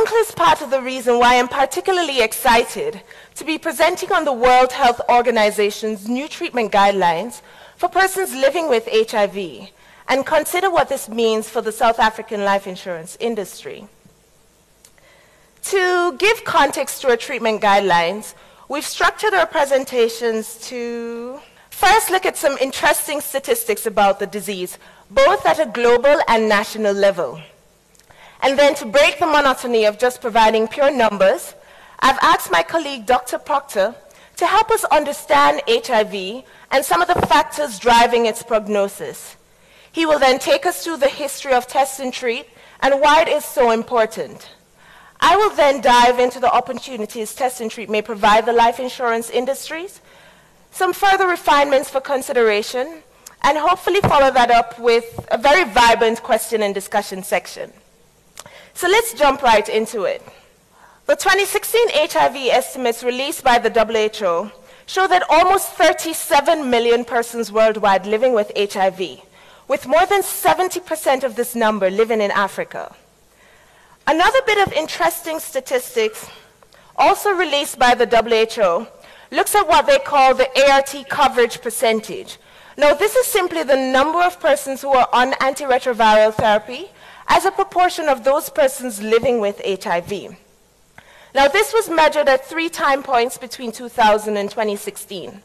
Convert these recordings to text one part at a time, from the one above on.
uncle is part of the reason why I'm particularly excited to be presenting on the World Health Organization's new treatment guidelines for persons living with HIV and consider what this means for the South African life insurance industry. To give context to our treatment guidelines, we've structured our presentations to first look at some interesting statistics about the disease, both at a global and national level. And then to break the monotony of just providing pure numbers, I've asked my colleague Dr. Procter to help us understand HIV and some of the factors driving its prognosis. He will then take us through the history of test and treat and why it is so important. I will then dive into the opportunities test and treat may provide the life insurance industries, some further refinements for consideration, and hopefully follow that up with a very vibrant question and discussion section. So let's jump right into it. The 2016 HIV estimates released by the WHO show that almost 37 million persons worldwide living with HIV, with more than 70% of this number living in Africa. Another bit of interesting statistics, also released by the WHO, looks at what they call the ART coverage percentage. Now, this is simply the number of persons who are on antiretroviral therapy as a proportion of those persons living with HIV. Now, this was measured at three time points between 2000 and 2016.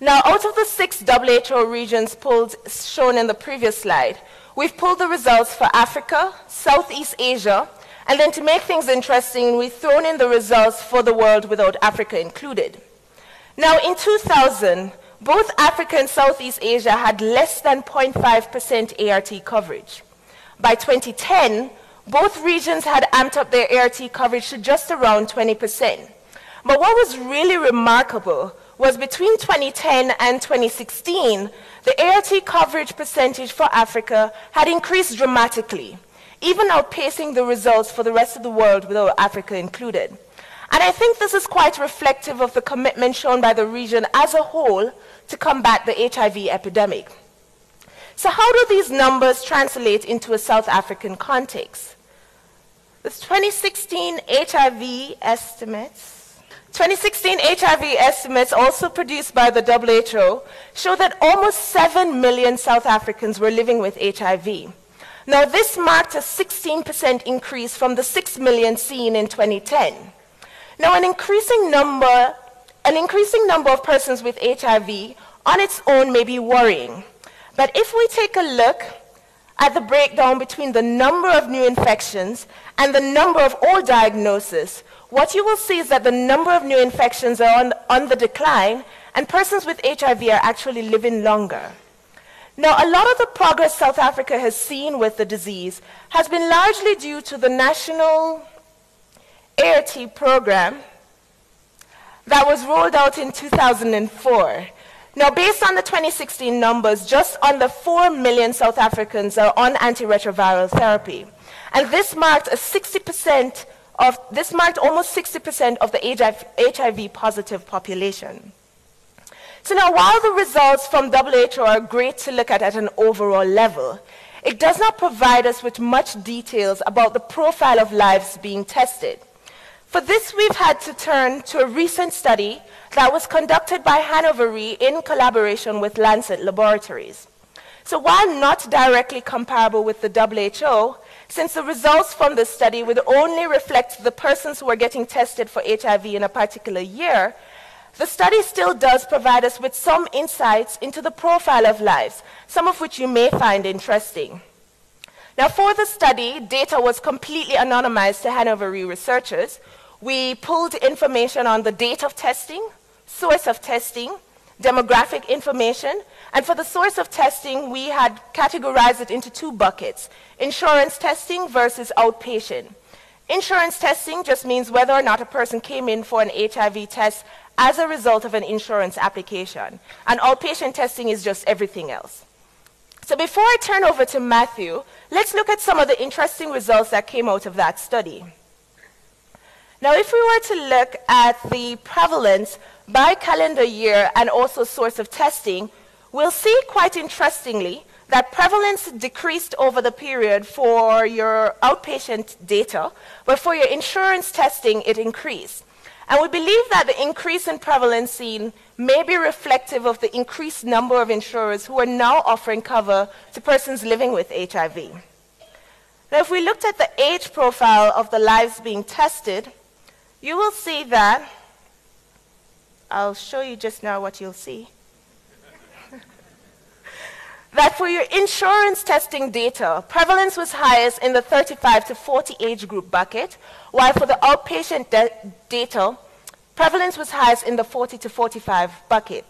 Now, out of the six WHO regions pulled, shown in the previous slide, we've pulled the results for Africa, Southeast Asia, and then to make things interesting, we've thrown in the results for the world without Africa included. Now, in 2000, both Africa and Southeast Asia had less than 0.5% ART coverage. By 2010, both regions had amped up their ART coverage to just around 20%. But what was really remarkable was between 2010 and 2016, the ART coverage percentage for Africa had increased dramatically, even outpacing the results for the rest of the world without Africa included. And I think this is quite reflective of the commitment shown by the region as a whole to combat the HIV epidemic. So how do these numbers translate into a South African context? The 2016 HIV estimates, 2016 HIV estimates also produced by the WHO show that almost 7 million South Africans were living with HIV. Now, this marked a 16% increase from the 6 million seen in 2010. Now, an increasing number, an increasing number of persons with HIV on its own may be worrying. But if we take a look at the breakdown between the number of new infections and the number of old diagnoses, what you will see is that the number of new infections are on, on the decline and persons with HIV are actually living longer. Now, a lot of the progress South Africa has seen with the disease has been largely due to the national ART program that was rolled out in 2004. Now, based on the 2016 numbers, just under 4 million South Africans are on antiretroviral therapy. And this marked a 60% of, this marked almost 60% of the HIV positive population. So now, while the results from WHO are great to look at at an overall level, it does not provide us with much details about the profile of lives being tested. For this, we've had to turn to a recent study that was conducted by Hannover Re in collaboration with Lancet Laboratories. So while not directly comparable with the WHO, since the results from this study would only reflect the persons who are getting tested for HIV in a particular year, the study still does provide us with some insights into the profile of lives, some of which you may find interesting. Now, for the study, data was completely anonymized to Hannover Re researchers, we pulled information on the date of testing, source of testing, demographic information, and for the source of testing, we had categorized it into two buckets, insurance testing versus outpatient. Insurance testing just means whether or not a person came in for an HIV test as a result of an insurance application. And outpatient testing is just everything else. So before I turn over to Matthew, let's look at some of the interesting results that came out of that study. Now, if we were to look at the prevalence by calendar year and also source of testing, we'll see quite interestingly that prevalence decreased over the period for your outpatient data, but for your insurance testing, it increased. And we believe that the increase in prevalence seen may be reflective of the increased number of insurers who are now offering cover to persons living with HIV. Now, if we looked at the age profile of the lives being tested, you will see that, I'll show you just now what you'll see that for your insurance testing data, prevalence was highest in the 35 to 40 age group bucket, while for the outpatient data, prevalence was highest in the 40 to 45 bucket.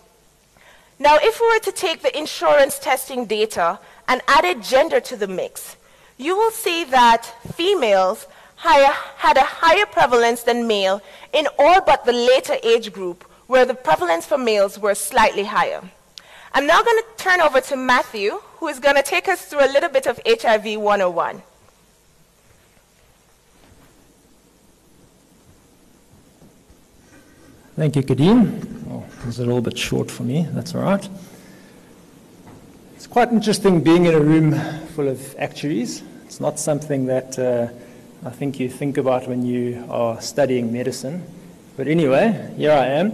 Now, if we were to take the insurance testing data and added gender to the mix, you will see that females higher, had a higher prevalence than male in all but the later age group, where the prevalence for males were slightly higher. I'm now going to turn over to Matthew, who is going to take us through a little bit of HIV 101. Thank you, Kadene. Oh, it's a little bit short for me. That's all right. It's quite interesting being in a room full of actuaries. It's not something that uh, I think you think about when you are studying medicine. But anyway, here I am.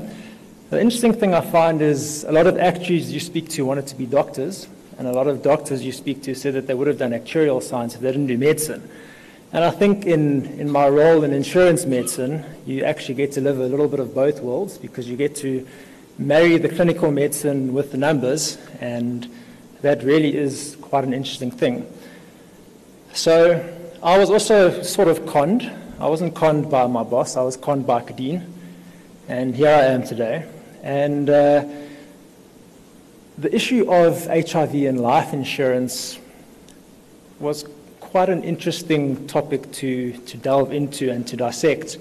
The interesting thing I find is a lot of actuaries you speak to wanted to be doctors, and a lot of doctors you speak to said that they would have done actuarial science if they didn't do medicine. And I think in, in my role in insurance medicine, you actually get to live a little bit of both worlds because you get to marry the clinical medicine with the numbers, and that really is quite an interesting thing. So I was also sort of conned. I wasn't conned by my boss, I was conned by Kadene. And here I am today. And uh, the issue of HIV and life insurance was quite an interesting topic to, to delve into and to dissect.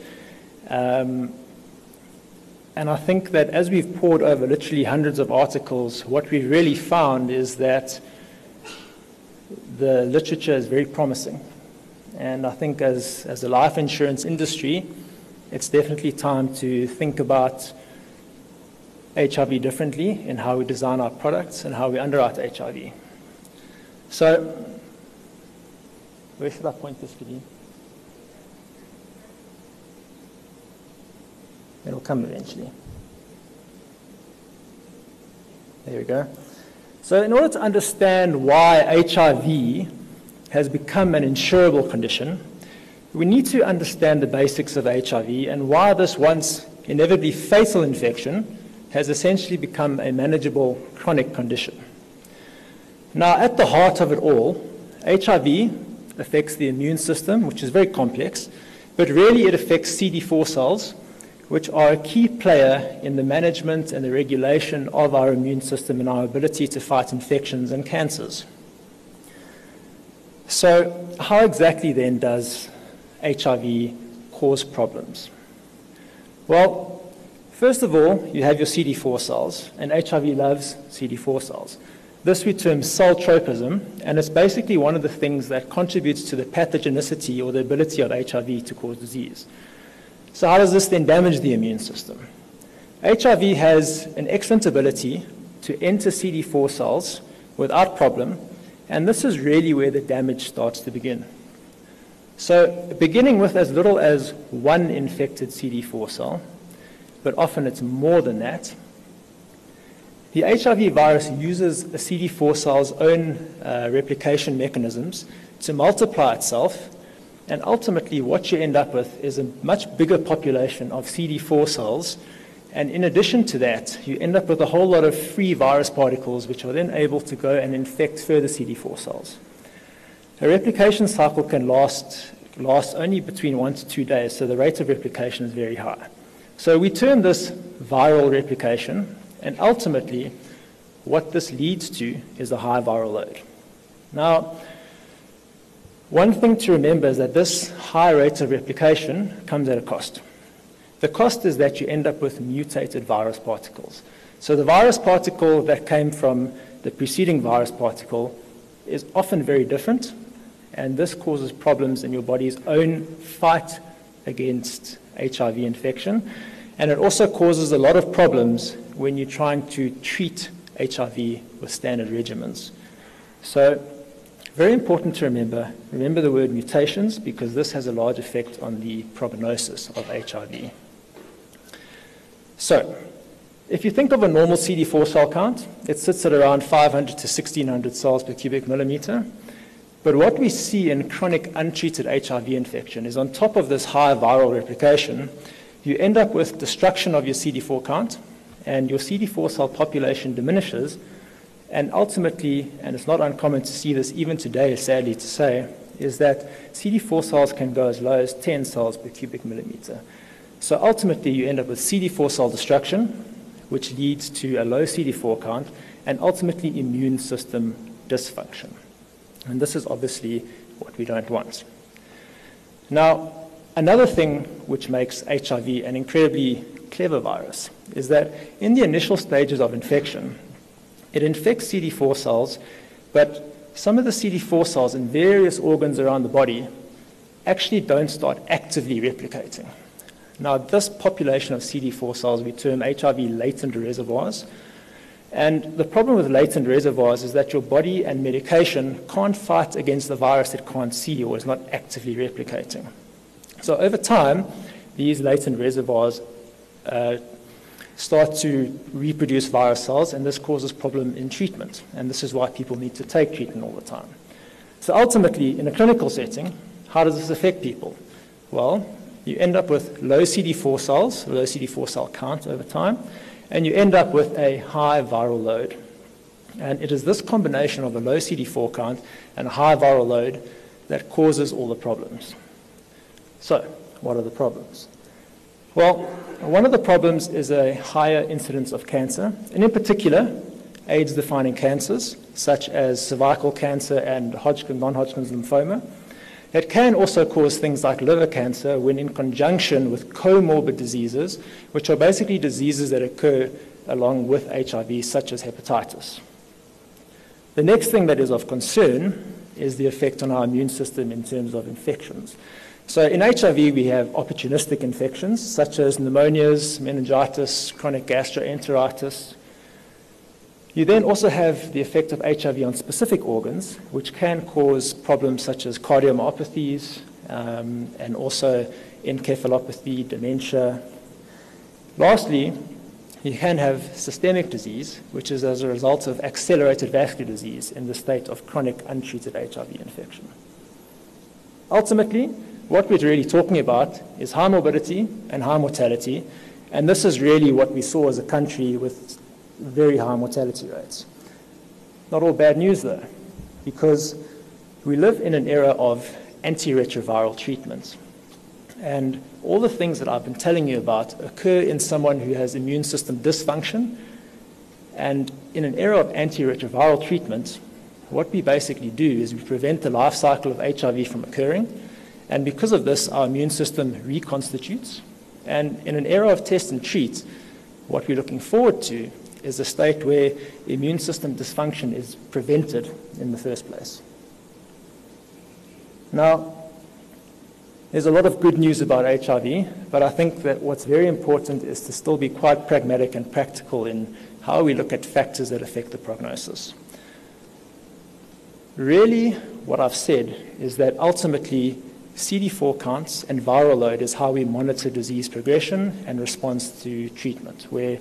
Um, and I think that as we've poured over literally hundreds of articles, what we've really found is that the literature is very promising. And I think as, as a life insurance industry, it's definitely time to think about HIV differently in how we design our products and how we underwrite HIV. So, where should I point this, Gideon? It'll come eventually. There we go. So, in order to understand why HIV has become an insurable condition, we need to understand the basics of HIV and why this once inevitably fatal infection has essentially become a manageable chronic condition. Now, at the heart of it all, HIV affects the immune system, which is very complex, but really it affects CD4 cells, which are a key player in the management and the regulation of our immune system and our ability to fight infections and cancers. So, how exactly then does HIV cause problems? Well, First of all, you have your CD4 cells, and HIV loves CD4 cells. This we term cell tropism, and it's basically one of the things that contributes to the pathogenicity or the ability of HIV to cause disease. So, how does this then damage the immune system? HIV has an excellent ability to enter CD4 cells without problem, and this is really where the damage starts to begin. So, beginning with as little as one infected CD4 cell, but often it's more than that. The HIV virus uses a CD4 cell's own uh, replication mechanisms to multiply itself, and ultimately, what you end up with is a much bigger population of CD4 cells. And in addition to that, you end up with a whole lot of free virus particles, which are then able to go and infect further CD4 cells. A replication cycle can last, last only between one to two days, so the rate of replication is very high. So we term this viral replication, and ultimately, what this leads to is a high viral load. Now, one thing to remember is that this high rate of replication comes at a cost. The cost is that you end up with mutated virus particles. So the virus particle that came from the preceding virus particle is often very different, and this causes problems in your body's own fight against HIV infection. And it also causes a lot of problems when you're trying to treat HIV with standard regimens. So, very important to remember. Remember the word mutations because this has a large effect on the prognosis of HIV. So, if you think of a normal CD4 cell count, it sits at around 500 to 1600 cells per cubic millimeter. But what we see in chronic untreated HIV infection is on top of this high viral replication, you end up with destruction of your CD4 count, and your CD4 cell population diminishes. And ultimately, and it's not uncommon to see this even today, sadly to say, is that CD4 cells can go as low as 10 cells per cubic millimeter. So ultimately, you end up with CD4 cell destruction, which leads to a low CD4 count and ultimately immune system dysfunction. And this is obviously what we don't want. Now, another thing which makes HIV an incredibly clever virus is that in the initial stages of infection, it infects CD4 cells, but some of the CD4 cells in various organs around the body actually don't start actively replicating. Now, this population of CD4 cells we term HIV latent reservoirs. And the problem with latent reservoirs is that your body and medication can't fight against the virus it can't see or is not actively replicating. So, over time, these latent reservoirs uh, start to reproduce virus cells, and this causes problem in treatment. And this is why people need to take treatment all the time. So, ultimately, in a clinical setting, how does this affect people? Well, you end up with low CD4 cells, low CD4 cell count over time, and you end up with a high viral load. And it is this combination of a low CD4 count and a high viral load that causes all the problems. So, what are the problems? Well, one of the problems is a higher incidence of cancer, and in particular, AIDS defining cancers, such as cervical cancer and Hodgkin, non Hodgkin's lymphoma. It can also cause things like liver cancer when in conjunction with comorbid diseases, which are basically diseases that occur along with HIV, such as hepatitis. The next thing that is of concern is the effect on our immune system in terms of infections. So in HIV, we have opportunistic infections such as pneumonias, meningitis, chronic gastroenteritis, you then also have the effect of HIV on specific organs, which can cause problems such as cardiomyopathies um, and also encephalopathy, dementia. Lastly, you can have systemic disease, which is as a result of accelerated vascular disease in the state of chronic untreated HIV infection. Ultimately, what we're really talking about is high morbidity and high mortality, and this is really what we saw as a country with very high mortality rates. Not all bad news though, because we live in an era of antiretroviral treatments. And all the things that I've been telling you about occur in someone who has immune system dysfunction. And in an era of antiretroviral treatments, what we basically do is we prevent the life cycle of HIV from occurring. And because of this, our immune system reconstitutes. And in an era of test and treat, what we're looking forward to is a state where immune system dysfunction is prevented in the first place. Now, there's a lot of good news about HIV, but I think that what's very important is to still be quite pragmatic and practical in how we look at factors that affect the prognosis. Really, what I've said is that ultimately CD4 counts and viral load is how we monitor disease progression and response to treatment, where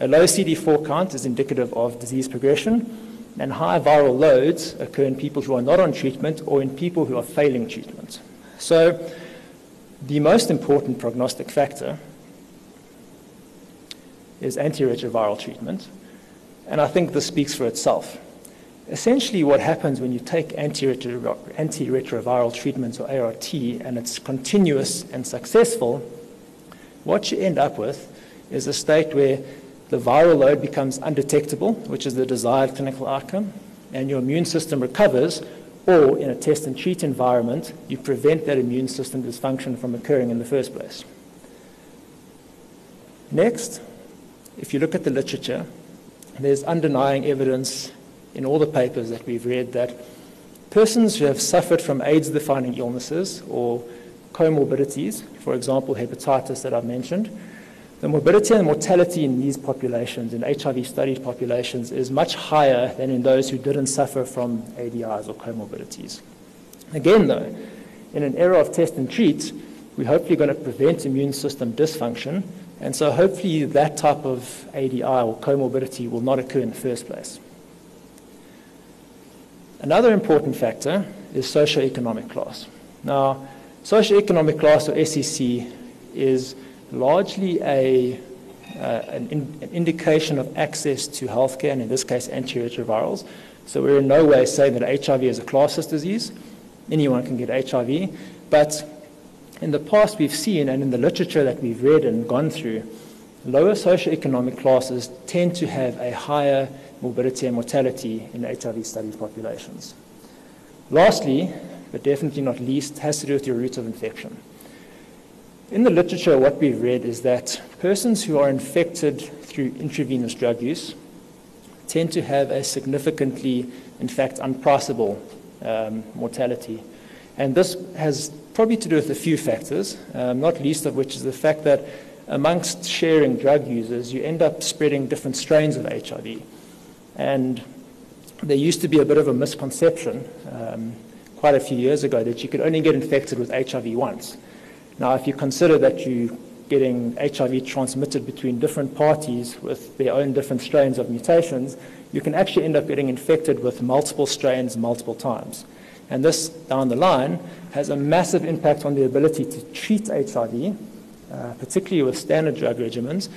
a low CD4 count is indicative of disease progression, and high viral loads occur in people who are not on treatment or in people who are failing treatment. So, the most important prognostic factor is antiretroviral treatment, and I think this speaks for itself. Essentially, what happens when you take antiretroviral treatments or ART and it's continuous and successful, what you end up with is a state where the viral load becomes undetectable, which is the desired clinical outcome, and your immune system recovers, or in a test and treat environment, you prevent that immune system dysfunction from occurring in the first place. Next, if you look at the literature, there's underlying evidence in all the papers that we've read that persons who have suffered from AIDS defining illnesses or comorbidities, for example, hepatitis that I've mentioned, The morbidity and mortality in these populations, in HIV studied populations, is much higher than in those who didn't suffer from ADIs or comorbidities. Again, though, in an era of test and treat, we're hopefully going to prevent immune system dysfunction, and so hopefully that type of ADI or comorbidity will not occur in the first place. Another important factor is socioeconomic class. Now, socioeconomic class or SEC is largely a, uh, an, in, an, indication of access to healthcare, and in this case, antiretrovirals. So we're in no way saying that HIV is a classist disease. Anyone can get HIV. But in the past, we've seen, and in the literature that we've read and gone through, lower socioeconomic classes tend to have a higher morbidity and mortality in HIV studied populations. Lastly, but definitely not least, has to do with your route of infection. In the literature, what we've read is that persons who are infected through intravenous drug use tend to have a significantly, in fact, unpriceable um, mortality. And this has probably to do with a few factors, um, not least of which is the fact that amongst sharing drug users, you end up spreading different strains of HIV. And there used to be a bit of a misconception um, quite a few years ago that you could only get infected with HIV once. Now, if you consider that you're getting HIV transmitted between different parties with their own different strains of mutations, you can actually end up getting infected with multiple strains multiple times. And this, down the line, has a massive impact on the ability to treat HIV, uh, particularly with standard drug regimens.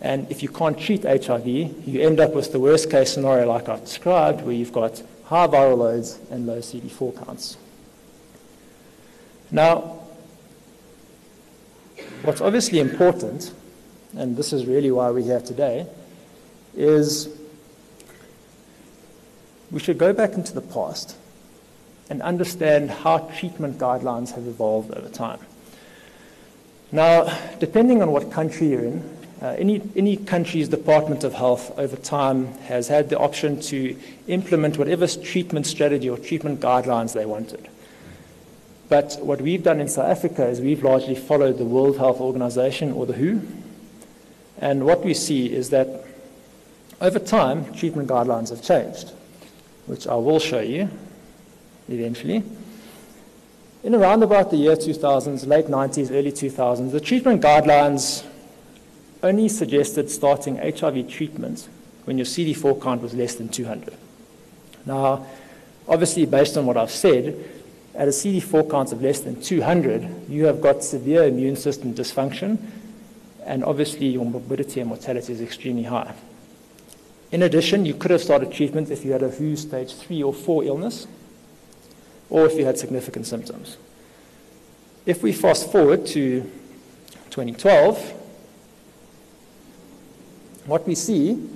And if you can't treat HIV, you end up with the worst case scenario like I've described, where you've got high viral loads and low CD4 counts. Now, What's obviously important, and this is really why we're here today, is we should go back into the past and understand how treatment guidelines have evolved over time. Now, depending on what country you're in, uh, any, any country's Department of Health over time has had the option to implement whatever treatment strategy or treatment guidelines they wanted. But what we've done in South Africa is we've largely followed the World Health Organization or the WHO. And what we see is that over time, treatment guidelines have changed, which I will show you eventually. In around about the year 2000s, late 90s, early 2000s, the treatment guidelines only suggested starting HIV treatment when your CD4 count was less than 200. Now, obviously, based on what I've said, at a CD4 count of less than 200, you have got severe immune system dysfunction, and obviously your morbidity and mortality is extremely high. In addition, you could have started treatment if you had a WHO stage 3 or 4 illness, or if you had significant symptoms. If we fast forward to 2012, what we see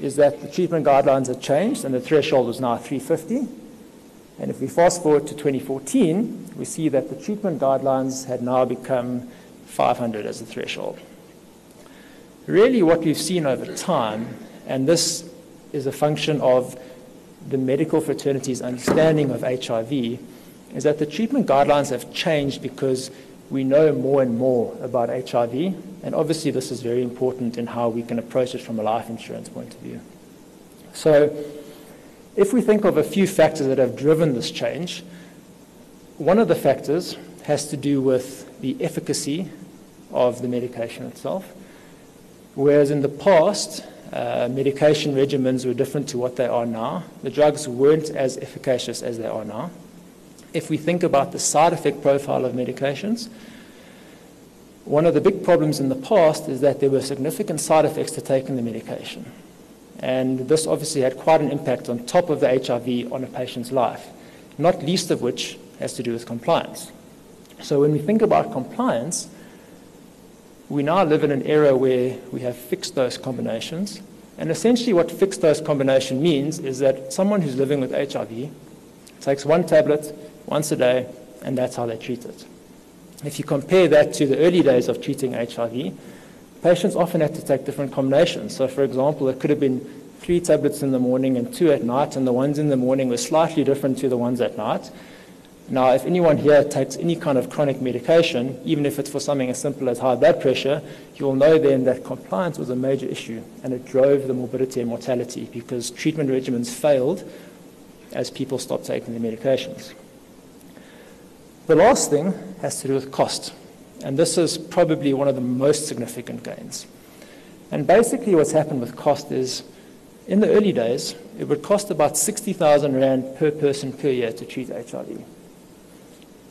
is that the treatment guidelines have changed and the threshold is now 350. And if we fast forward to 2014, we see that the treatment guidelines had now become 500 as a threshold. Really, what we've seen over time, and this is a function of the medical fraternity's understanding of HIV, is that the treatment guidelines have changed because we know more and more about HIV, and obviously this is very important in how we can approach it from a life insurance point of view. So if we think of a few factors that have driven this change, one of the factors has to do with the efficacy of the medication itself. Whereas in the past, uh, medication regimens were different to what they are now. The drugs weren't as efficacious as they are now. If we think about the side effect profile of medications, one of the big problems in the past is that there were significant side effects to taking the medication. And this obviously had quite an impact on top of the HIV on a patient's life, not least of which has to do with compliance. So when we think about compliance, we now live in an era where we have fixed dose combinations. And essentially, what fixed dose combination means is that someone who's living with HIV takes one tablet once a day, and that's how they treat it. If you compare that to the early days of treating HIV, patients often had to take different combinations. So, for example, it could have been three tablets in the morning and two at night, and the ones in the morning were slightly different to the ones at night. Now, if anyone here takes any kind of chronic medication, even if it's for something as simple as high blood pressure, you'll know then that compliance was a major issue and it drove the morbidity and mortality because treatment regimens failed as people stopped taking their medications. The last thing has to do with cost, and this is probably one of the most significant gains. And basically, what's happened with cost is in the early days, it would cost about 60,000 Rand per person per year to treat HIV.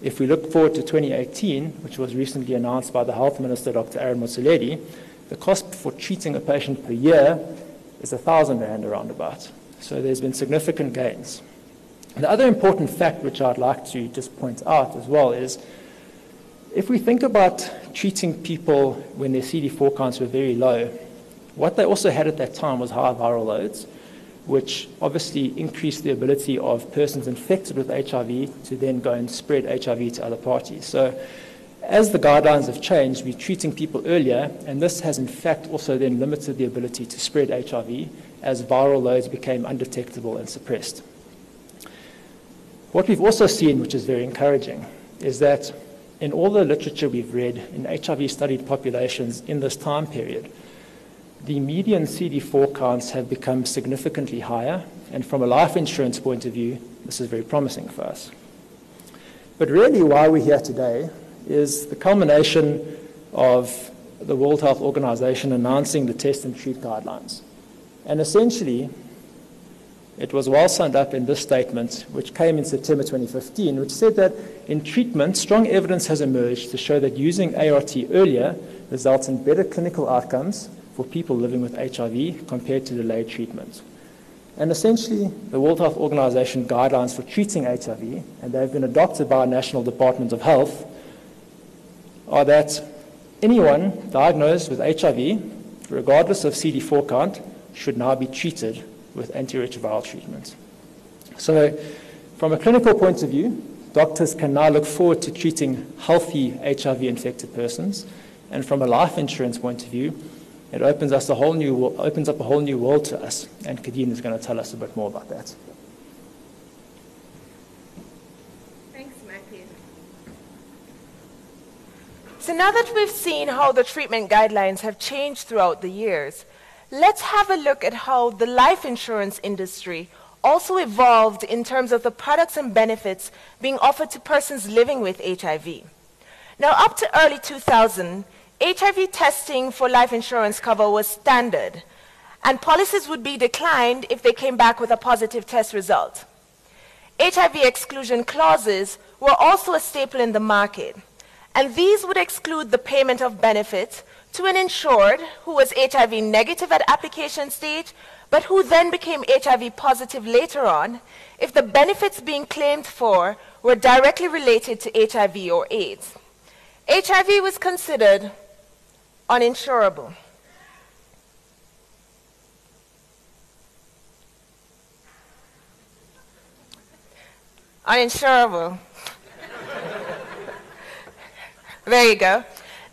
If we look forward to 2018, which was recently announced by the Health Minister, Dr. Aaron Motsoaledi, the cost for treating a patient per year is 1,000 Rand around about. So there's been significant gains. The other important fact which I'd like to just point out as well is if we think about treating people when their CD4 counts were very low, what they also had at that time was high viral loads which obviously increased the ability of persons infected with HIV to then go and spread HIV to other parties. So as the guidelines have changed, we're treating people earlier, and this has in fact also then limited the ability to spread HIV as viral loads became undetectable and suppressed. What we've also seen, which is very encouraging, is that in all the literature we've read in HIV studied populations in this time period, the median CD4 counts have become significantly higher, and from a life insurance point of view, this is very promising for us. But really, why we're here today is the culmination of the World Health Organization announcing the test and treat guidelines. And essentially, it was well summed up in this statement, which came in September 2015, which said that in treatment, strong evidence has emerged to show that using ART earlier results in better clinical outcomes for people living with HIV compared to delayed treatment. And essentially, the World Health Organization guidelines for treating HIV, and they've been adopted by our National Department of Health, are that anyone diagnosed with HIV, regardless of CD4 count, should now be treated with antiretroviral treatment. So, from a clinical point of view, doctors can now look forward to treating healthy HIV infected persons. And from a life insurance point of view, it opens, us a whole new, opens up a whole new world to us. And Kadene is going to tell us a bit more about that. Thanks, Matthew. So now that we've seen how the treatment guidelines have changed throughout the years, let's have a look at how the life insurance industry also evolved in terms of the products and benefits being offered to persons living with HIV. Now, up to early 2000, HIV testing for life insurance cover was standard, and policies would be declined if they came back with a positive test result. HIV exclusion clauses were also a staple in the market, and these would exclude the payment of benefits to an insured who was HIV negative at application stage, but who then became HIV positive later on if the benefits being claimed for were directly related to HIV or AIDS. HIV was considered uninsurable. Uninsurable. there you go.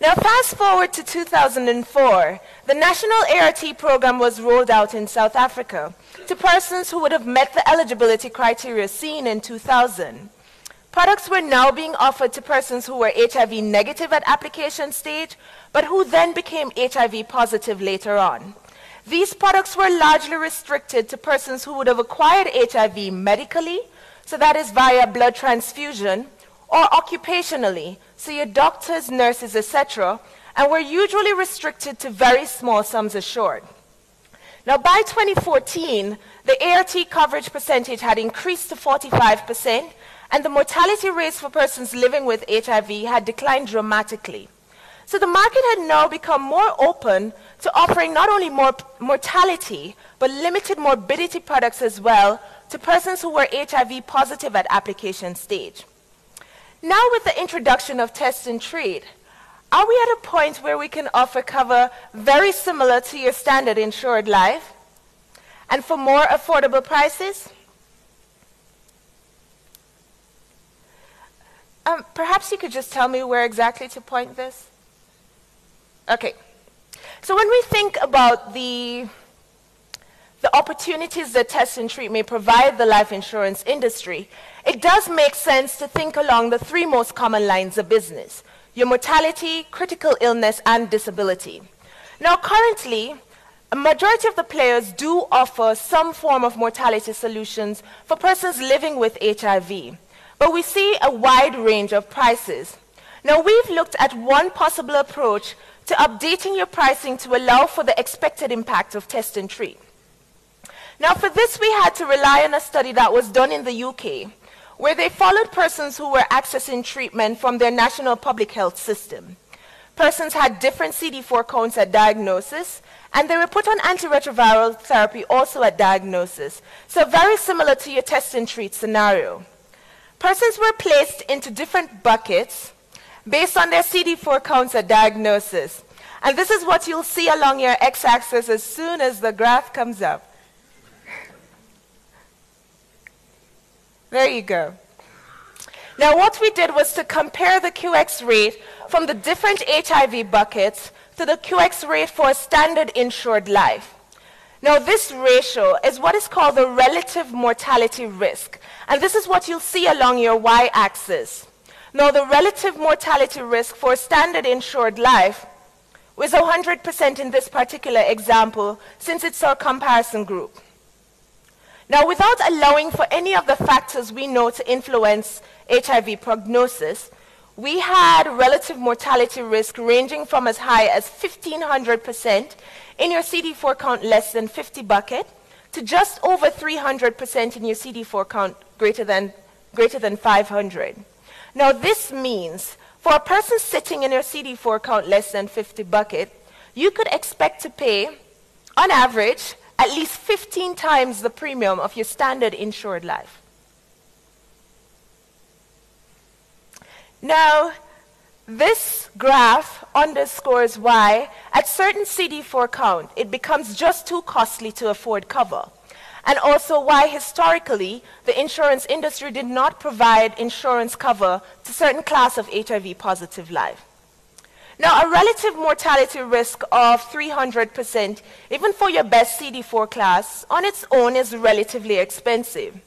Now, fast forward to 2004. The national ART program was rolled out in South Africa to persons who would have met the eligibility criteria seen in 2000. Products were now being offered to persons who were HIV negative at application stage, but who then became HIV positive later on. These products were largely restricted to persons who would have acquired HIV medically, so that is via blood transfusion, or occupationally, so your doctors, nurses, etc., and were usually restricted to very small sums assured. Now, by 2014, the ART coverage percentage had increased to 45%, and the mortality rates for persons living with HIV had declined dramatically. So the market had now become more open to offering not only more mortality, but limited morbidity products as well to persons who were HIV positive at application stage. Now with the introduction of test and treat, are we at a point where we can offer cover very similar to your standard insured life and for more affordable prices? Um, perhaps you could just tell me where exactly to point this? Okay. So when we think about the the opportunities that test and treat may provide the life insurance industry, it does make sense to think along the three most common lines of business your mortality, critical illness, and disability. Now, currently, a majority of the players do offer some form of mortality solutions for persons living with HIV, but we see a wide range of prices. Now, we've looked at one possible approach to updating your pricing to allow for the expected impact of test and treat. Now, for this, we had to rely on a study that was done in the UK, where they followed persons who were accessing treatment from their national public health system. Persons had different CD4 counts at diagnosis, and they were put on antiretroviral therapy also at diagnosis. So very similar to your test and treat scenario. Persons were placed into different buckets based on their CD4 counts at diagnosis. And this is what you'll see along your x-axis as soon as the graph comes up. There you go. Now what we did was to compare the QX rate from the different HIV buckets to the QX rate for a standard insured life. Now this ratio is what is called the relative mortality risk. And this is what you'll see along your y-axis. Now, the relative mortality risk for a standard insured life was 100% in this particular example, since it's our comparison group. Now, without allowing for any of the factors we know to influence HIV prognosis, we had relative mortality risk ranging from as high as 1500% in your CD4 count less than 50 bucket to just over 300% in your CD4 count greater than, greater than 500. Now, this means for a person sitting in your CD4 count less than 50 bucket, you could expect to pay, on average, at least 15 times the premium of your standard insured life. Now, this graph underscores why, at certain CD4 count, it becomes just too costly to afford cover and also why historically the insurance industry did not provide insurance cover to certain class of HIV positive life. Now, a relative mortality risk of 300%, even for your best CD4 class, on its own is relatively expensive.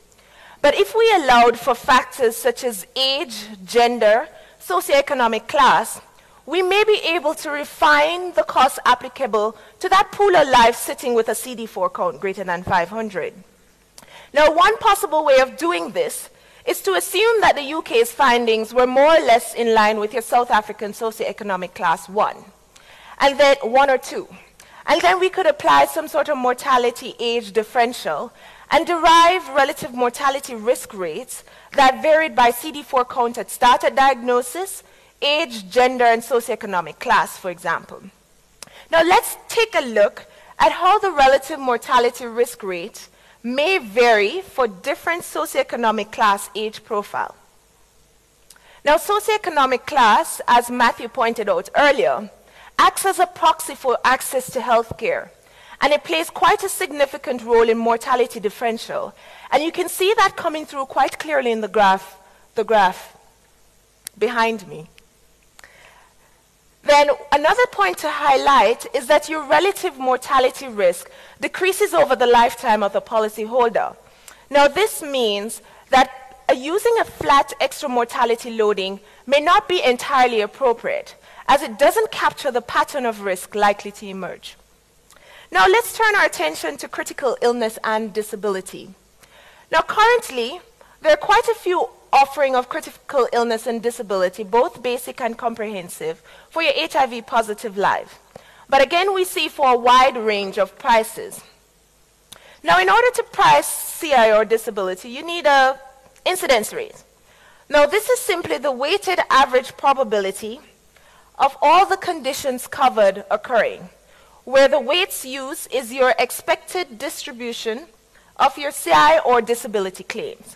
But if we allowed for factors such as age, gender, socioeconomic class, we may be able to refine the cost applicable to that pool of life sitting with a CD4 count greater than 500. Now, one possible way of doing this is to assume that the UK's findings were more or less in line with your South African socioeconomic class 1, and then 1 or 2. And then we could apply some sort of mortality age differential and derive relative mortality risk rates that varied by CD4 count at start at diagnosis age, gender, and socioeconomic class, for example. Now let's take a look at how the relative mortality risk rate may vary for different socioeconomic class age profile. Now, socioeconomic class, as Matthew pointed out earlier, acts as a proxy for access to health care, and it plays quite a significant role in mortality differential. And you can see that coming through quite clearly in the graph, the graph behind me. Then another point to highlight is that your relative mortality risk decreases over the lifetime of the policyholder. Now this means that using a flat extra mortality loading may not be entirely appropriate as it doesn't capture the pattern of risk likely to emerge. Now let's turn our attention to critical illness and disability. Now currently, there are quite a few offering of critical illness and disability, both basic and comprehensive, for your HIV positive life. But again, we see for a wide range of prices. Now, in order to price CI or disability, you need a incidence rate. Now, this is simply the weighted average probability of all the conditions covered occurring, where the weights used is your expected distribution of your CI or disability claims.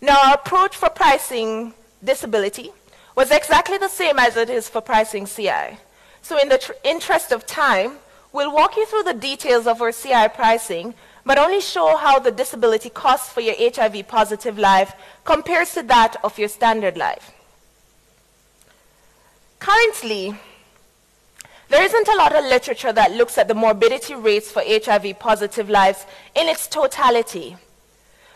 Now, our approach for pricing disability was exactly the same as it is for pricing CI. So in the interest of time, we'll walk you through the details of our CI pricing, but only show how the disability cost for your HIV positive life compares to that of your standard life. Currently, There isn't a lot of literature that looks at the morbidity rates for HIV positive lives in its totality.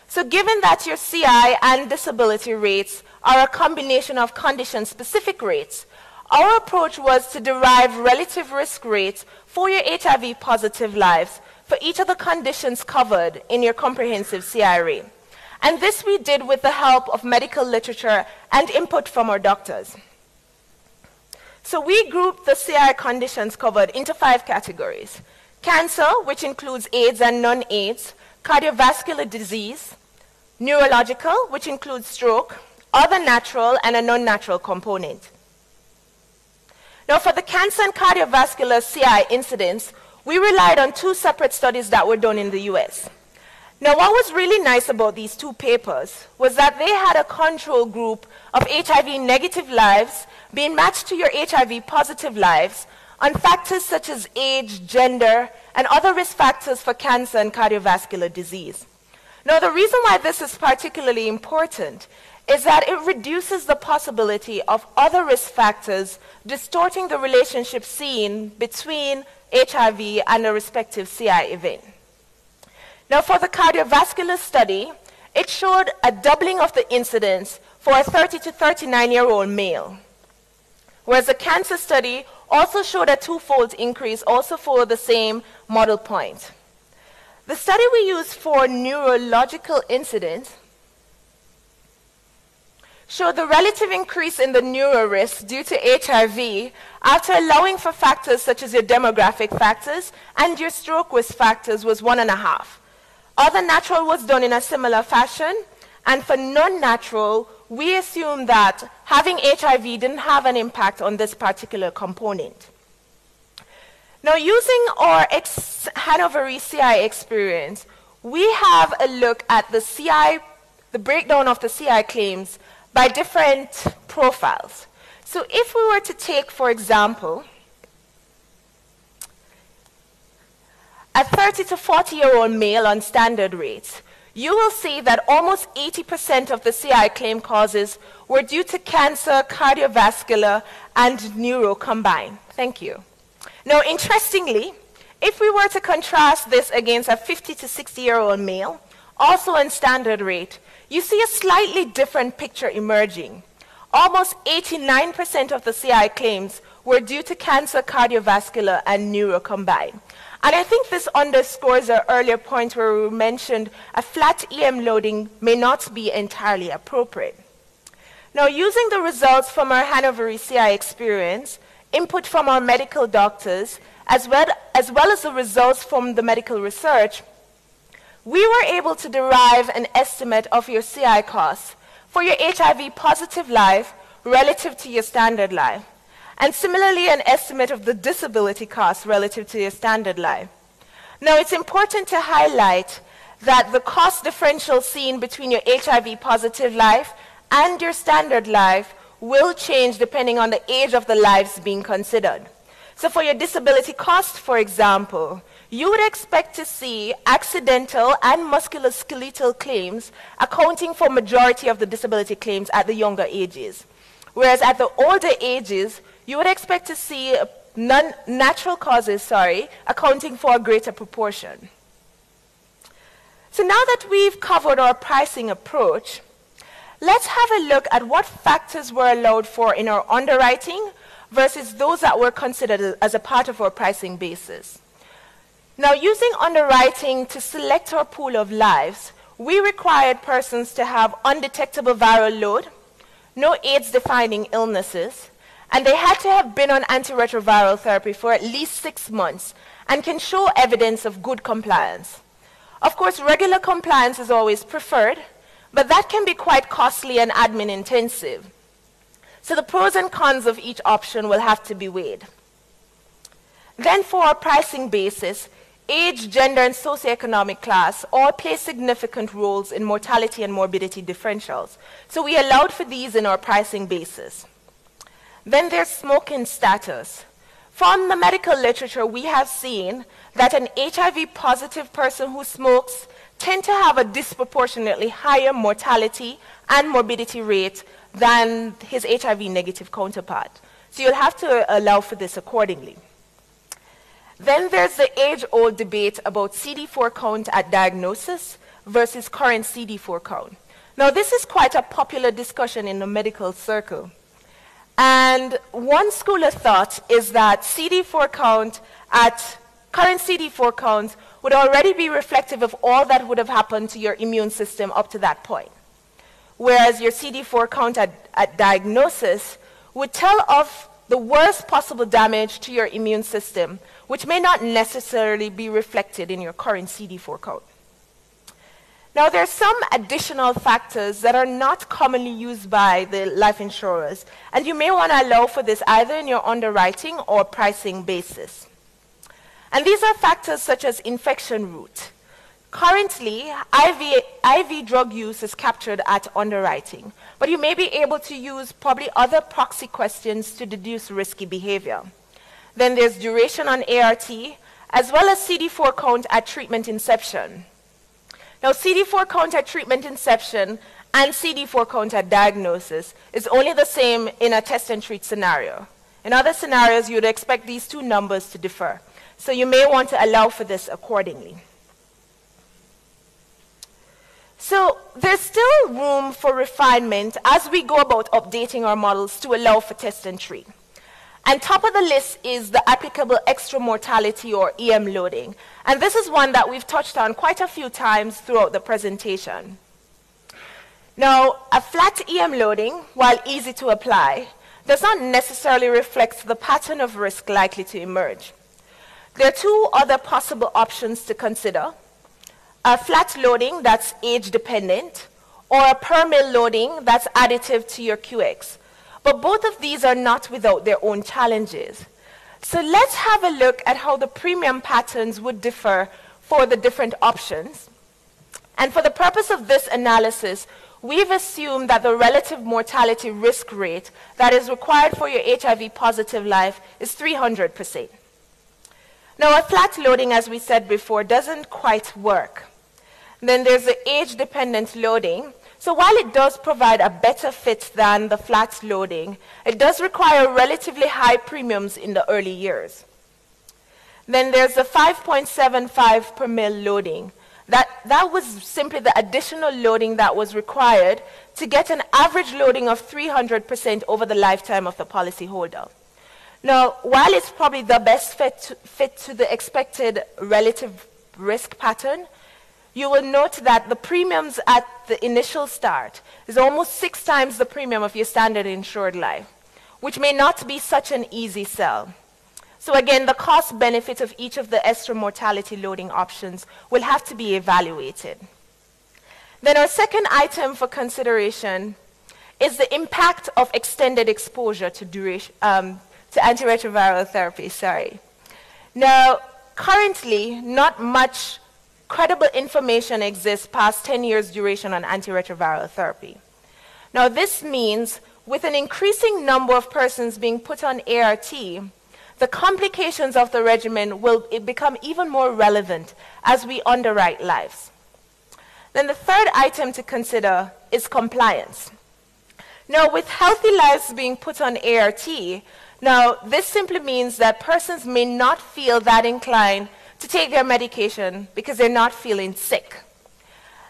So given that your CI and disability rates are a combination of condition-specific rates, our approach was to derive relative risk rates for your HIV positive lives for each of the conditions covered in your comprehensive CI. And this we did with the help of medical literature and input from our doctors. So we grouped the CI conditions covered into five categories. Cancer, which includes AIDS and non-AIDS, cardiovascular disease, neurological, which includes stroke, other natural and a non-natural component. Now for the cancer and cardiovascular CI incidence, we relied on two separate studies that were done in the US. Now, what was really nice about these two papers was that they had a control group of HIV negative lives being matched to your HIV positive lives on factors such as age, gender, and other risk factors for cancer and cardiovascular disease. Now, the reason why this is particularly important is that it reduces the possibility of other risk factors distorting the relationship seen between HIV and a respective CI event. Now, for the cardiovascular study, it showed a doubling of the incidence for a 30 to 39 year old male. Whereas the cancer study also showed a twofold increase, also for the same model point. The study we used for neurological incidence showed the relative increase in the neuro risk due to HIV after allowing for factors such as your demographic factors and your stroke risk factors was one and a half. Other natural was done in a similar fashion, and for non-natural, we assumed that having HIV didn't have an impact on this particular component. Now, using our Hannover CI experience, we have a look at the CI, the breakdown of the CI claims by different profiles. So if we were to take, for example, A 30 to 40 year old male on standard rates, you will see that almost 80% of the CI claim causes were due to cancer, cardiovascular, and neuro combined. Thank you. Now, interestingly, if we were to contrast this against a 50 to 60 year old male, also in standard rate, you see a slightly different picture emerging. Almost 89% of the CI claims were due to cancer, cardiovascular, and neuro combined. And I think this underscores our earlier point where we mentioned a flat EM loading may not be entirely appropriate. Now, using the results from our Hannover CI experience, input from our medical doctors, as well, as well as the results from the medical research, we were able to derive an estimate of your CI costs for your HIV positive life relative to your standard life and similarly an estimate of the disability cost relative to your standard life. Now, it's important to highlight that the cost differential seen between your HIV positive life and your standard life will change depending on the age of the lives being considered. So for your disability cost, for example, you would expect to see accidental and musculoskeletal claims accounting for majority of the disability claims at the younger ages. Whereas at the older ages, you would expect to see non- natural causes, sorry, accounting for a greater proportion. So now that we've covered our pricing approach, let's have a look at what factors were allowed for in our underwriting versus those that were considered as a part of our pricing basis. Now, using underwriting to select our pool of lives, we required persons to have undetectable viral load, no AIDS-defining illnesses, and they had to have been on antiretroviral therapy for at least six months and can show evidence of good compliance. Of course, regular compliance is always preferred, but that can be quite costly and admin intensive. So the pros and cons of each option will have to be weighed. Then for our pricing basis, age, gender, and socioeconomic class all play significant roles in mortality and morbidity differentials. So we allowed for these in our pricing basis. Then there's smoking status. From the medical literature, we have seen that an HIV positive person who smokes tend to have a disproportionately higher mortality and morbidity rate than his HIV negative counterpart. So you'll have to allow for this accordingly. Then there's the age-old debate about CD4 count at diagnosis versus current CD4 count. Now, this is quite a popular discussion in the medical circle. And one school of thought is that CD4 count at current CD4 counts would already be reflective of all that would have happened to your immune system up to that point. Whereas your CD4 count at, at diagnosis would tell of the worst possible damage to your immune system, which may not necessarily be reflected in your current CD4 count. Now, there are some additional factors that are not commonly used by the life insurers, and you may want to allow for this either in your underwriting or pricing basis. And these are factors such as infection route. Currently, IV, IV drug use is captured at underwriting, but you may be able to use probably other proxy questions to deduce risky behavior. Then there's duration on ART, as well as CD4 count at treatment inception. Now, CD4 count at treatment inception and CD4 count at diagnosis is only the same in a test and treat scenario. In other scenarios, you would expect these two numbers to differ. So you may want to allow for this accordingly. So there's still room for refinement as we go about updating our models to allow for test and treat. And top of the list is the applicable extra mortality or EM loading. And this is one that we've touched on quite a few times throughout the presentation. Now, a flat EM loading, while easy to apply, does not necessarily reflect the pattern of risk likely to emerge. There are two other possible options to consider. A flat loading that's age dependent, or a per mil loading that's additive to your QX. But both of these are not without their own challenges. So let's have a look at how the premium patterns would differ for the different options. And for the purpose of this analysis, we've assumed that the relative mortality risk rate that is required for your HIV positive life is 300%. Now, a flat loading, as we said before, doesn't quite work. Then there's the age dependent loading, so while it does provide a better fit than the flat loading, it does require relatively high premiums in the early years. Then there's the 5.75 per mil loading. That, that was simply the additional loading that was required to get an average loading of 300% over the lifetime of the policyholder. Now, while it's probably the best fit to, fit to the expected relative risk pattern, you will note that the premiums at the initial start is almost six times the premium of your standard insured life, which may not be such an easy sell. So again, the cost benefit of each of the extra mortality loading options will have to be evaluated. Then our second item for consideration is the impact of extended exposure to, duration, um, to antiretroviral therapy. Sorry. Now, currently, not much credible information exists past 10 years duration on antiretroviral therapy. Now, this means with an increasing number of persons being put on ART, the complications of the regimen will become even more relevant as we underwrite lives. Then the third item to consider is compliance. Now, with healthy lives being put on ART, now this simply means that persons may not feel that inclined to take their medication because they're not feeling sick.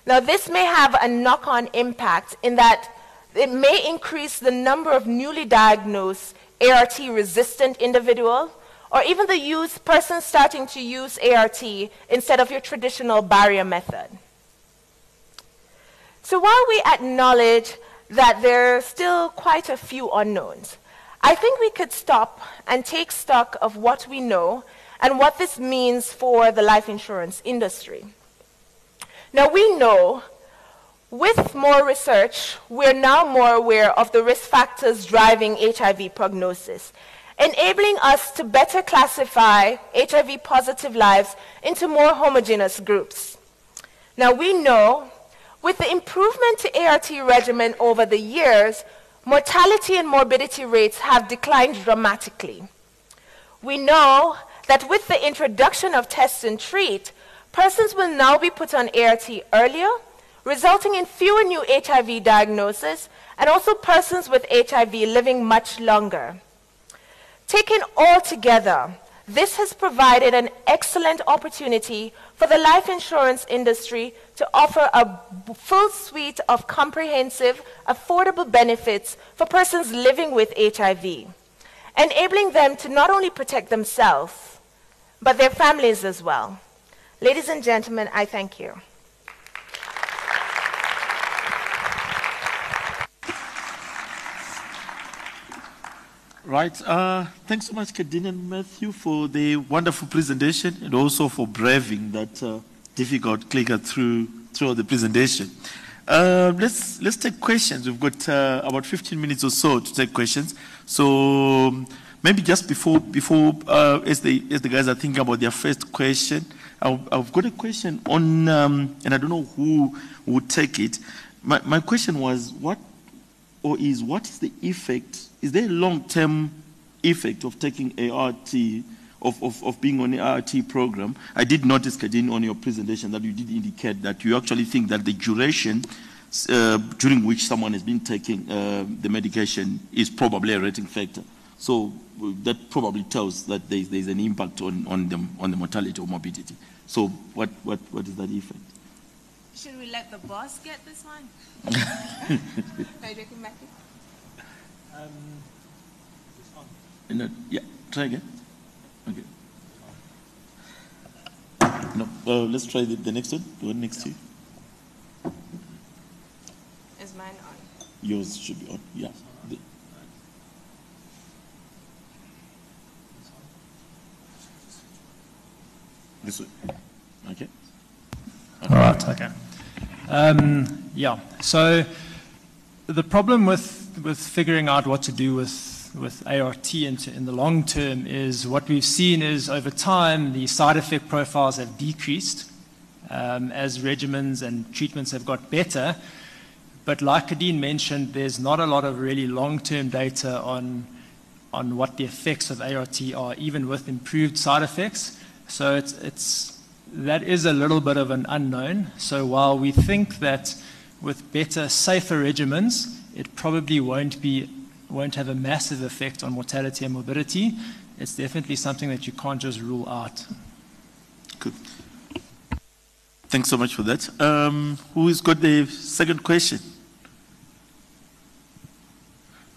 Now, this may have a knock on impact in that it may increase the number of newly diagnosed ART resistant individuals or even the use person starting to use ART instead of your traditional barrier method. So while we acknowledge that there are still quite a few unknowns, I think we could stop and take stock of what we know and what this means for the life insurance industry. Now, we know with more research, we're now more aware of the risk factors driving HIV prognosis, enabling us to better classify HIV positive lives into more homogeneous groups. Now, we know with the improvement to ART regimen over the years, mortality and morbidity rates have declined dramatically. We know that with the introduction of test and treat, persons will now be put on ART earlier, resulting in fewer new HIV diagnoses and also persons with HIV living much longer. Taken all together, this has provided an excellent opportunity for the life insurance industry to offer a full suite of comprehensive, affordable benefits for persons living with HIV, enabling them to not only protect themselves, but their families as well. Ladies and gentlemen, I thank you. Right. Uh, thanks so much, Kadene and Matthew, for the wonderful presentation and also for braving that uh, difficult clicker through through the presentation. Uh, let's let's take questions. We've got uh, about 15 minutes or so to take questions. So um, maybe just before before uh, as the as the guys are thinking about their first question, I've, I've got a question on, um, and I don't know who would take it. My my question was what or is what is the effect is there a long-term effect of taking ART, of, of, of being on the ART program? I did notice, Kadene, on your presentation that you did indicate that you actually think that the duration uh, during which someone has been taking uh, the medication is probably a rating factor. So uh, that probably tells that there's, there's an impact on, on, the, on the mortality or morbidity. So what, what, what is that effect? Should we let the boss get this one? Um, no, yeah, try again. Okay. No, uh, let's try the, the, next one. The one next to you. Is mine on? Yours should be on. Yeah. The, this way. Okay. okay. All right. Okay. Um, yeah. So the problem with with figuring out what to do with, with ART in, in the long term is what we've seen is over time the side effect profiles have decreased um, as regimens and treatments have got better. But like Kadene mentioned, there's not a lot of really long-term data on, on what the effects of ART are, even with improved side effects. So it's, it's, that is a little bit of an unknown. So while we think that with better, safer regimens, it probably won't be won't have a massive effect on mortality and morbidity. It's definitely something that you can't just rule out. Good. Thanks so much for that. Um, who's got the second question?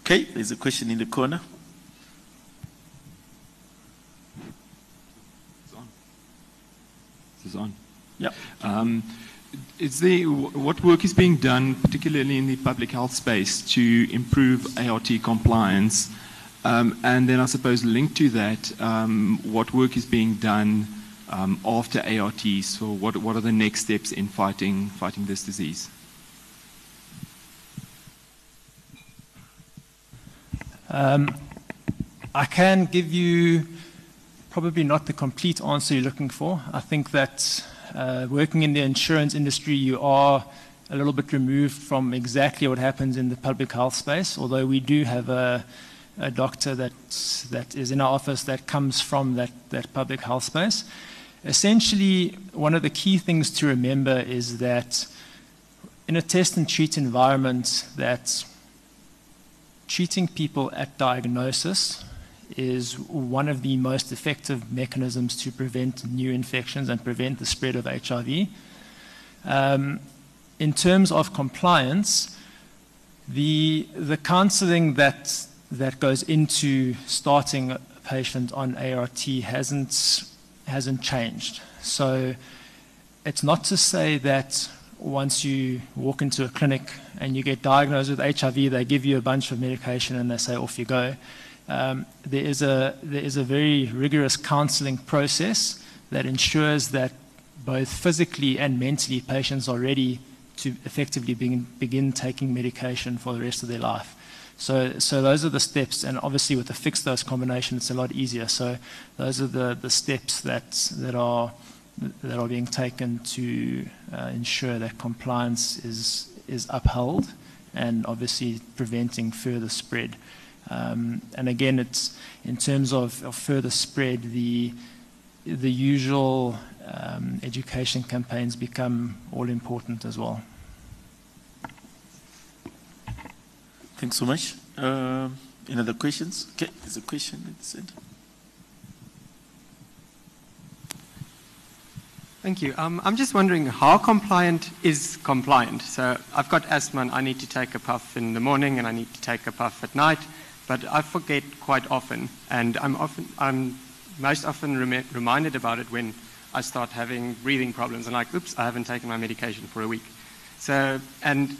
Okay, there's a question in the corner. It's on. This is on. Yeah. Um, is there, what work is being done, particularly in the public health space, to improve ART compliance? Um, and then I suppose linked to that, um, what work is being done um, after ART? So what, what are the next steps in fighting, fighting this disease? Um, I can give you probably not the complete answer you're looking for. I think that uh, working in the insurance industry, you are a little bit removed from exactly what happens in the public health space, although we do have a, a doctor that, that is in our office that comes from that, that public health space. Essentially, one of the key things to remember is that in a test and treat environment, that treating people at diagnosis is one of the most effective mechanisms to prevent new infections and prevent the spread of HIV. Um, in terms of compliance, the, the counseling that, that goes into starting a patient on ART hasn't, hasn't changed. So it's not to say that once you walk into a clinic and you get diagnosed with HIV, they give you a bunch of medication and they say, off you go um, there, is a, there is a very rigorous counseling process that ensures that both physically and mentally patients are ready to effectively begin, begin taking medication for the rest of their life. So, so those are the steps, and obviously with the fixed dose combination, it's a lot easier. So those are the, the steps that, that, are, that are being taken to uh, ensure that compliance is, is upheld and obviously preventing further spread. Um, and again, it's in terms of, of, further spread, the, the usual um, education campaigns become all important as well. Thanks so much. Uh, any other questions? Okay, there's a question at the center. Thank you. Um, I'm just wondering how compliant is compliant? So I've got asthma and I need to take a puff in the morning and I need to take a puff at night, but I forget quite often, and I'm often I'm most often rem- reminded about it when I start having breathing problems and like, oops, I haven't taken my medication for a week. So and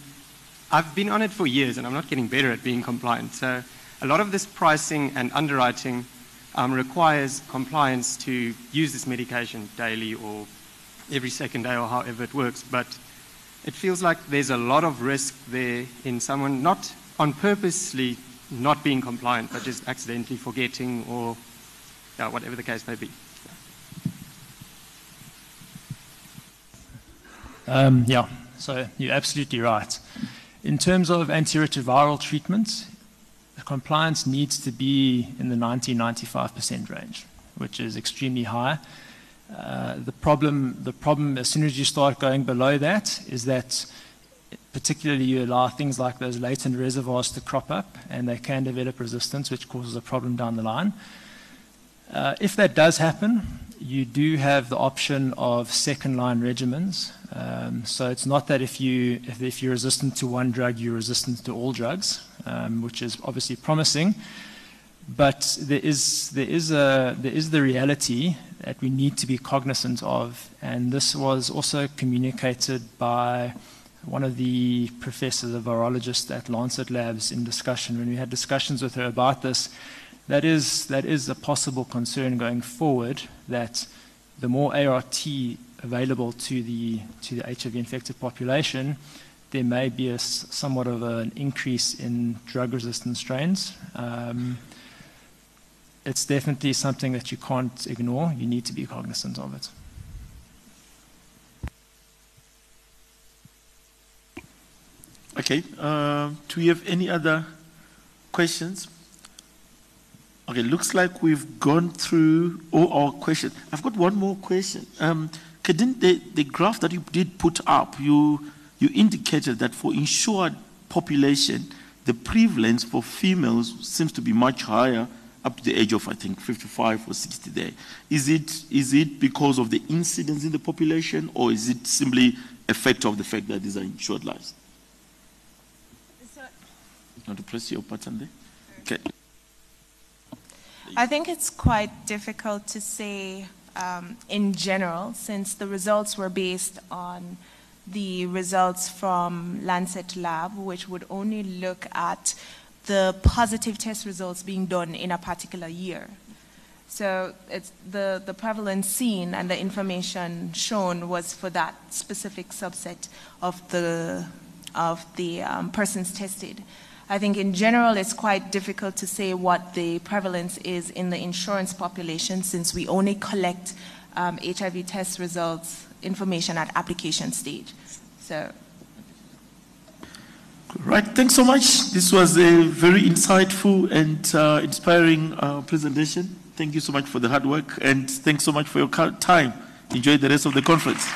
I've been on it for years and I'm not getting better at being compliant. So a lot of this pricing and underwriting um, requires compliance to use this medication daily or every second day or however it works. But it feels like there's a lot of risk there in someone not on purposely not being compliant, but just accidentally forgetting or yeah, whatever the case may be. Um, yeah, so you're absolutely right. In terms of antiretroviral treatment, compliance needs to be in the 90 95% range, which is extremely high. Uh, the problem, the problem, as soon as you start going below that, is that particularly you allow things like those latent reservoirs to crop up, and they can develop resistance, which causes a problem down the line. Uh, if that does happen, you do have the option of second line regimens. Um, so it's not that if you if, if, you're resistant to one drug, you're resistant to all drugs, um, which is obviously promising. But there is there is a there is the reality that we need to be cognizant of, and this was also communicated by one of the professors, a virologist at Lancet Labs, in discussion when we had discussions with her about this. That is that is a possible concern going forward. That the more ART available to the to the HIV infected population, there may be a somewhat of an increase in drug resistant strains. Um, it's definitely something that you can't ignore. You need to be cognizant of it. Okay. Uh, do we have any other questions? Okay, looks like we've gone through all our questions. I've got one more question. Um, the, the graph that you did put up, you, you indicated that for insured population, the prevalence for females seems to be much higher up to the age of, I think, 55 or 60 there. Is it, is it because of the incidence in the population, or is it simply a factor of the fact that these are insured lives? To press your button there? Okay. I think it's quite difficult to say um, in general, since the results were based on the results from Lancet Lab, which would only look at the positive test results being done in a particular year. So it's the, the prevalence seen and the information shown was for that specific subset of the, of the um, persons tested. I think in general it's quite difficult to say what the prevalence is in the insurance population since we only collect um, HIV test results information at application stage. So Right, thanks so much. This was a very insightful and uh, inspiring uh, presentation. Thank you so much for the hard work and thanks so much for your time. Enjoy the rest of the conference.